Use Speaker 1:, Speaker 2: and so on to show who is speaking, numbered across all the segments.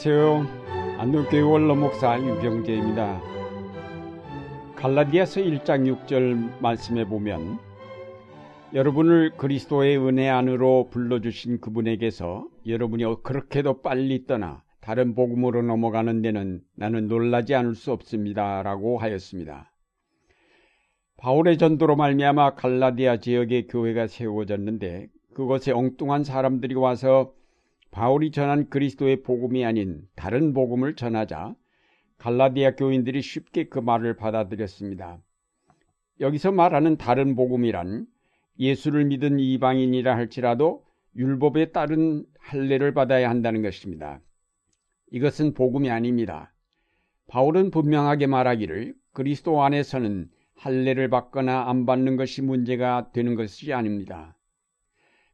Speaker 1: 안녕하세요. 안동교회 원로 목사 유병재입니다. 갈라디아서 1장 6절 말씀에 보면 여러분을 그리스도의 은혜 안으로 불러주신 그분에게서 여러분이 그렇게도 빨리 떠나 다른 복음으로 넘어가는 데는 나는 놀라지 않을 수 없습니다. 라고 하였습니다. 바울의 전도로 말미암아 갈라디아 지역의 교회가 세워졌는데 그곳에 엉뚱한 사람들이 와서 바울이 전한 그리스도의 복음이 아닌 다른 복음을 전하자 갈라디아 교인들이 쉽게 그 말을 받아들였습니다. 여기서 말하는 다른 복음이란 예수를 믿은 이방인이라 할지라도 율법에 따른 할례를 받아야 한다는 것입니다. 이것은 복음이 아닙니다. 바울은 분명하게 말하기를 그리스도 안에서는 할례를 받거나 안 받는 것이 문제가 되는 것이 아닙니다.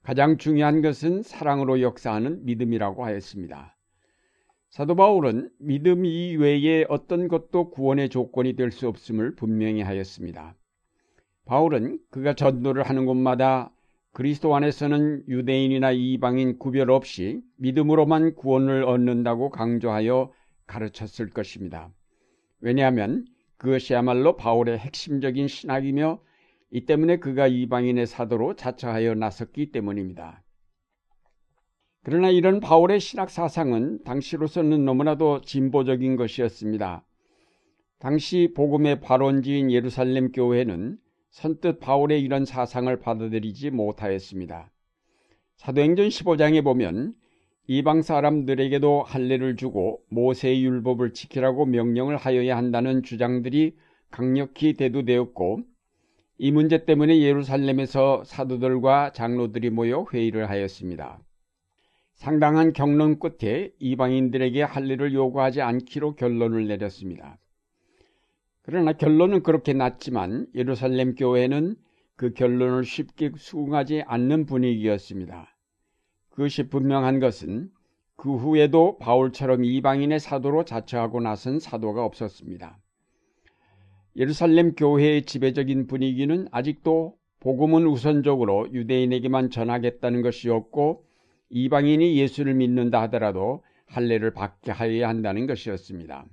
Speaker 1: 가장 중요한 것은 사랑으로 역사하는 믿음이라고 하였습니다. 사도 바울은 믿음 이외에 어떤 것도 구원의 조건이 될 수 없음을 분명히 하였습니다. 바울은 그가 전도를 하는 곳마다 그리스도 안에서는 유대인이나 이방인 구별 없이 믿음으로만 구원을 얻는다고 강조하여 가르쳤을 것입니다. 왜냐하면 그것이야말로 바울의 핵심적인 신학이며 이 때문에 그가 이방인의 사도로 자처하여 나섰기 때문입니다. 그러나 이런 바울의 신학 사상은 당시로서는 너무나도 진보적인 것이었습니다. 당시 복음의 발원지인 예루살렘 교회는 선뜻 바울의 이런 사상을 받아들이지 못하였습니다. 사도행전 15장에 보면 이방 사람들에게도 할례를 주고 모세의 율법을 지키라고 명령을 하여야 한다는 주장들이 강력히 대두되었고 이 문제 때문에 예루살렘에서 사도들과 장로들이 모여 회의를 하였습니다. 상당한 경론 끝에 이방인들에게 할례를 요구하지 않기로 결론을 내렸습니다. 그러나 결론은 그렇게 났지만 예루살렘 교회는 그 결론을 쉽게 수긍하지 않는 분위기였습니다. 그것이 분명한 것은 그 후에도 바울처럼 이방인의 사도로 자처하고 나선 사도가 없었습니다. 예루살렘 교회의 지배적인 분위기는 아직도 복음은 우선적으로 유대인에게만 전하겠다는 것이었고 이방인이 예수를 믿는다 하더라도 할례를 받게 하여야 한다는 것이었습니다.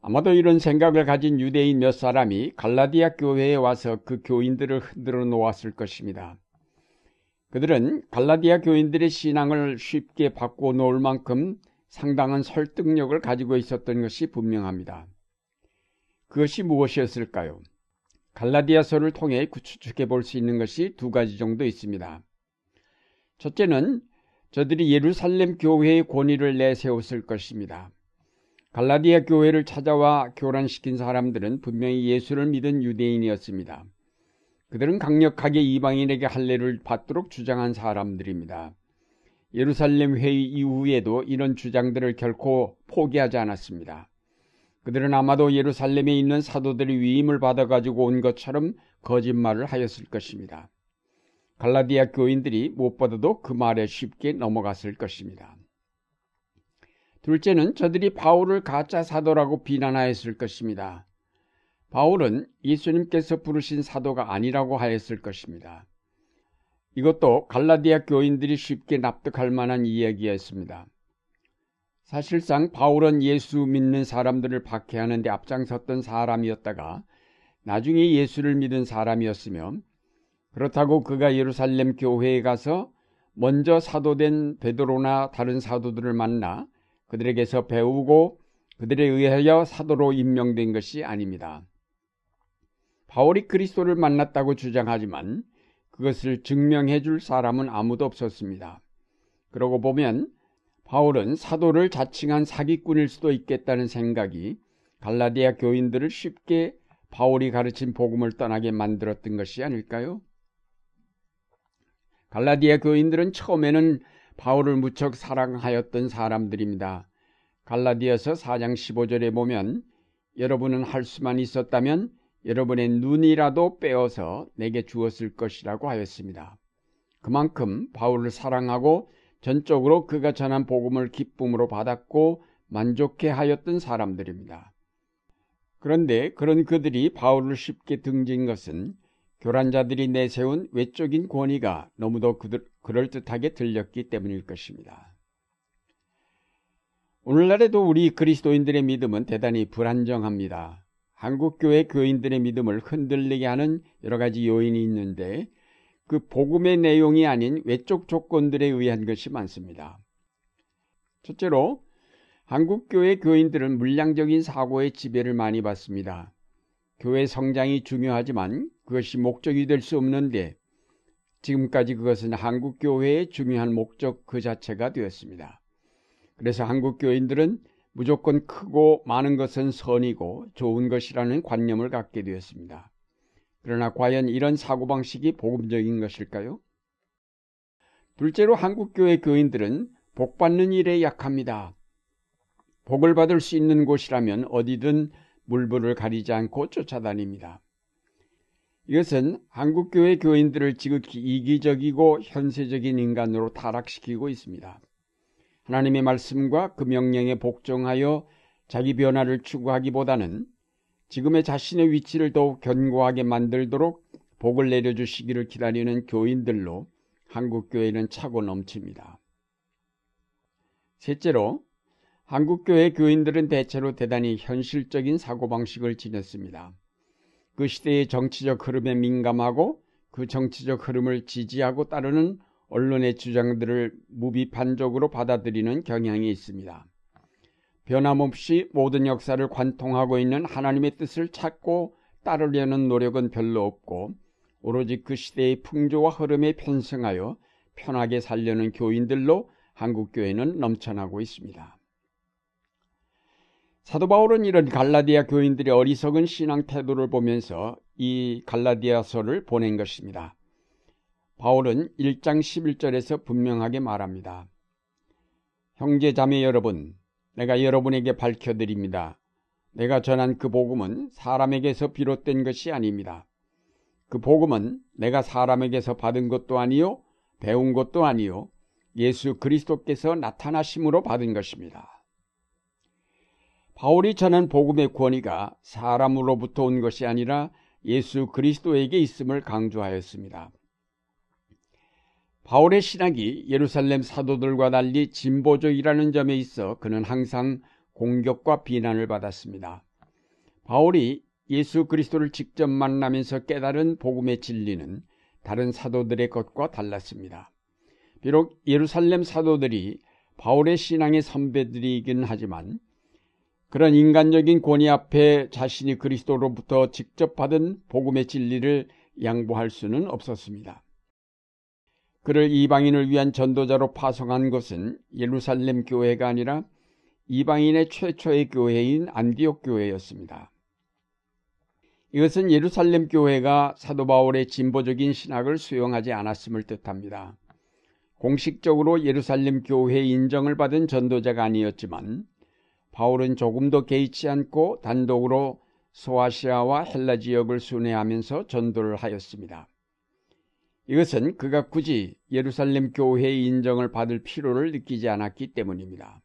Speaker 1: 아마도 이런 생각을 가진 유대인 몇 사람이 갈라디아 교회에 와서 그 교인들을 흔들어 놓았을 것입니다. 그들은 갈라디아 교인들의 신앙을 쉽게 바꿔 놓을 만큼 상당한 설득력을 가지고 있었던 것이 분명합니다. 그것이 무엇이었을까요? 갈라디아서를 통해 추측해 볼 수 있는 것이 두 가지 정도 있습니다. 첫째는 저들이 예루살렘 교회의 권위를 내세웠을 것입니다. 갈라디아 교회를 찾아와 교란시킨 사람들은 분명히 예수를 믿은 유대인이었습니다. 그들은 강력하게 이방인에게 할례를 받도록 주장한 사람들입니다. 예루살렘 회의 이후에도 이런 주장들을 결코 포기하지 않았습니다. 그들은 아마도 예루살렘에 있는 사도들이 위임을 받아가지고 온 것처럼 거짓말을 하였을 것입니다. 갈라디아 교인들이 무엇보다도 그 말에 쉽게 넘어갔을 것입니다. 둘째는 저들이 바울을 가짜 사도라고 비난하였을 것입니다. 바울은 예수님께서 부르신 사도가 아니라고 하였을 것입니다. 이것도 갈라디아 교인들이 쉽게 납득할 만한 이야기였습니다. 사실상 바울은 예수 믿는 사람들을 박해하는 데 앞장섰던 사람이었다가 나중에 예수를 믿은 사람이었으며 그렇다고 그가 예루살렘 교회에 가서 먼저 사도된 베드로나 다른 사도들을 만나 그들에게서 배우고 그들에 의하여 사도로 임명된 것이 아닙니다. 바울이 그리스도를 만났다고 주장하지만 그것을 증명해 줄 사람은 아무도 없었습니다. 그러고 보면 바울은 사도를 자칭한 사기꾼일 수도 있겠다는 생각이 갈라디아 교인들을 쉽게 바울이 가르친 복음을 떠나게 만들었던 것이 아닐까요? 갈라디아 교인들은 처음에는 바울을 무척 사랑하였던 사람들입니다. 갈라디아서 4장 15절에 보면 여러분은 할 수만 있었다면 여러분의 눈이라도 빼어서 내게 주었을 것이라고 하였습니다. 그만큼 바울을 사랑하고 전적으로 그가 전한 복음을 기쁨으로 받았고 만족해 하였던 사람들입니다. 그런데 그런 그들이 바울을 쉽게 등진 것은 교란자들이 내세운 외적인 권위가 너무도 그들, 그럴듯하게 들렸기 때문일 것입니다. 오늘날에도 우리 그리스도인들의 믿음은 대단히 불안정합니다. 한국교회 교인들의 믿음을 흔들리게 하는 여러 가지 요인이 있는데 그 복음의 내용이 아닌 외적 조건들에 의한 것이 많습니다. 첫째로 한국 교회 교인들은 물량적인 사고의 지배를 많이 받습니다. 교회 성장이 중요하지만 그것이 목적이 될 수 없는데 지금까지 그것은 한국 교회의 중요한 목적 그 자체가 되었습니다. 그래서 한국 교인들은 무조건 크고 많은 것은 선이고 좋은 것이라는 관념을 갖게 되었습니다. 그러나 과연 이런 사고방식이 복음적인 것일까요? 둘째로 한국교회 교인들은 복받는 일에 약합니다. 복을 받을 수 있는 곳이라면 어디든 물불을 가리지 않고 쫓아다닙니다. 이것은 한국교회 교인들을 지극히 이기적이고 현세적인 인간으로 타락시키고 있습니다. 하나님의 말씀과 그 명령에 복종하여 자기 변화를 추구하기보다는 지금의 자신의 위치를 더욱 견고하게 만들도록 복을 내려주시기를 기다리는 교인들로 한국교회는 차고 넘칩니다. 셋째로 한국교회 교인들은 대체로 대단히 현실적인 사고방식을 지녔습니다. 그 시대의 정치적 흐름에 민감하고 그 정치적 흐름을 지지하고 따르는 언론의 주장들을 무비판적으로 받아들이는 경향이 있습니다. 변함없이 모든 역사를 관통하고 있는 하나님의 뜻을 찾고 따르려는 노력은 별로 없고 오로지 그 시대의 풍조와 흐름에 편승하여 편하게 살려는 교인들로 한국 교회는 넘쳐나고 있습니다. 사도 바울은 이런 갈라디아 교인들의 어리석은 신앙 태도를 보면서 이 갈라디아서를 보낸 것입니다. 바울은 1장 11절에서 분명하게 말합니다. 형제 자매 여러분, 내가 여러분에게 밝혀드립니다. 내가 전한 그 복음은 사람에게서 비롯된 것이 아닙니다. 그 복음은 내가 사람에게서 받은 것도 아니요, 배운 것도 아니요, 예수 그리스도께서 나타나심으로 받은 것입니다. 바울이 전한 복음의 권위가 사람으로부터 온 것이 아니라 예수 그리스도에게 있음을 강조하였습니다. 바울의 신학이 예루살렘 사도들과 달리 진보적이라는 점에 있어 그는 항상 공격과 비난을 받았습니다. 바울이 예수 그리스도를 직접 만나면서 깨달은 복음의 진리는 다른 사도들의 것과 달랐습니다. 비록 예루살렘 사도들이 바울의 신앙의 선배들이긴 하지만 그런 인간적인 권위 앞에 자신이 그리스도로부터 직접 받은 복음의 진리를 양보할 수는 없었습니다. 그를 이방인을 위한 전도자로 파송한 것은 예루살렘 교회가 아니라 이방인의 최초의 교회인 안디옥 교회였습니다. 이것은 예루살렘 교회가 사도 바울의 진보적인 신학을 수용하지 않았음을 뜻합니다. 공식적으로 예루살렘 교회 인정을 받은 전도자가 아니었지만 바울은 조금도 개의치 않고 단독으로 소아시아와 헬라 지역을 순회하면서 전도를 하였습니다. 이것은 그가 굳이 예루살렘 교회의 인정을 받을 필요를 느끼지 않았기 때문입니다.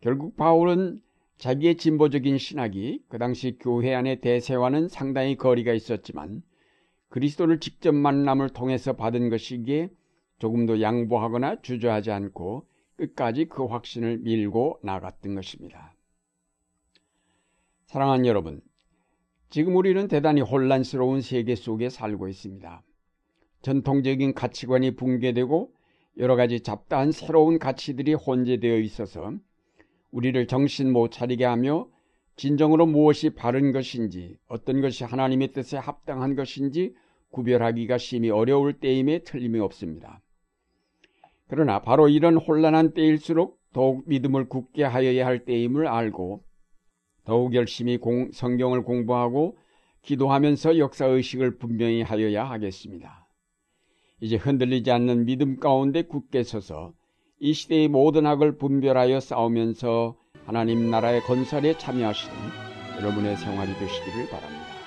Speaker 1: 결국 바울은 자기의 진보적인 신학이 그 당시 교회 안의 대세와는 상당히 거리가 있었지만 그리스도를 직접 만남을 통해서 받은 것이기에 조금도 양보하거나 주저하지 않고 끝까지 그 확신을 밀고 나갔던 것입니다. 사랑하는 여러분, 지금 우리는 대단히 혼란스러운 세계 속에 살고 있습니다. 전통적인 가치관이 붕괴되고 여러 가지 잡다한 새로운 가치들이 혼재되어 있어서 우리를 정신 못 차리게 하며 진정으로 무엇이 바른 것인지 어떤 것이 하나님의 뜻에 합당한 것인지 구별하기가 심히 어려울 때임에 틀림이 없습니다. 그러나 바로 이런 혼란한 때일수록 더욱 믿음을 굳게 하여야 할 때임을 알고 더욱 열심히 공, 성경을 공부하고 기도하면서 역사의식을 분명히 하여야 하겠습니다. 이제 흔들리지 않는 믿음 가운데 굳게 서서 이 시대의 모든 악을 분별하여 싸우면서 하나님 나라의 건설에 참여하시는 여러분의 생활이 되시기를 바랍니다.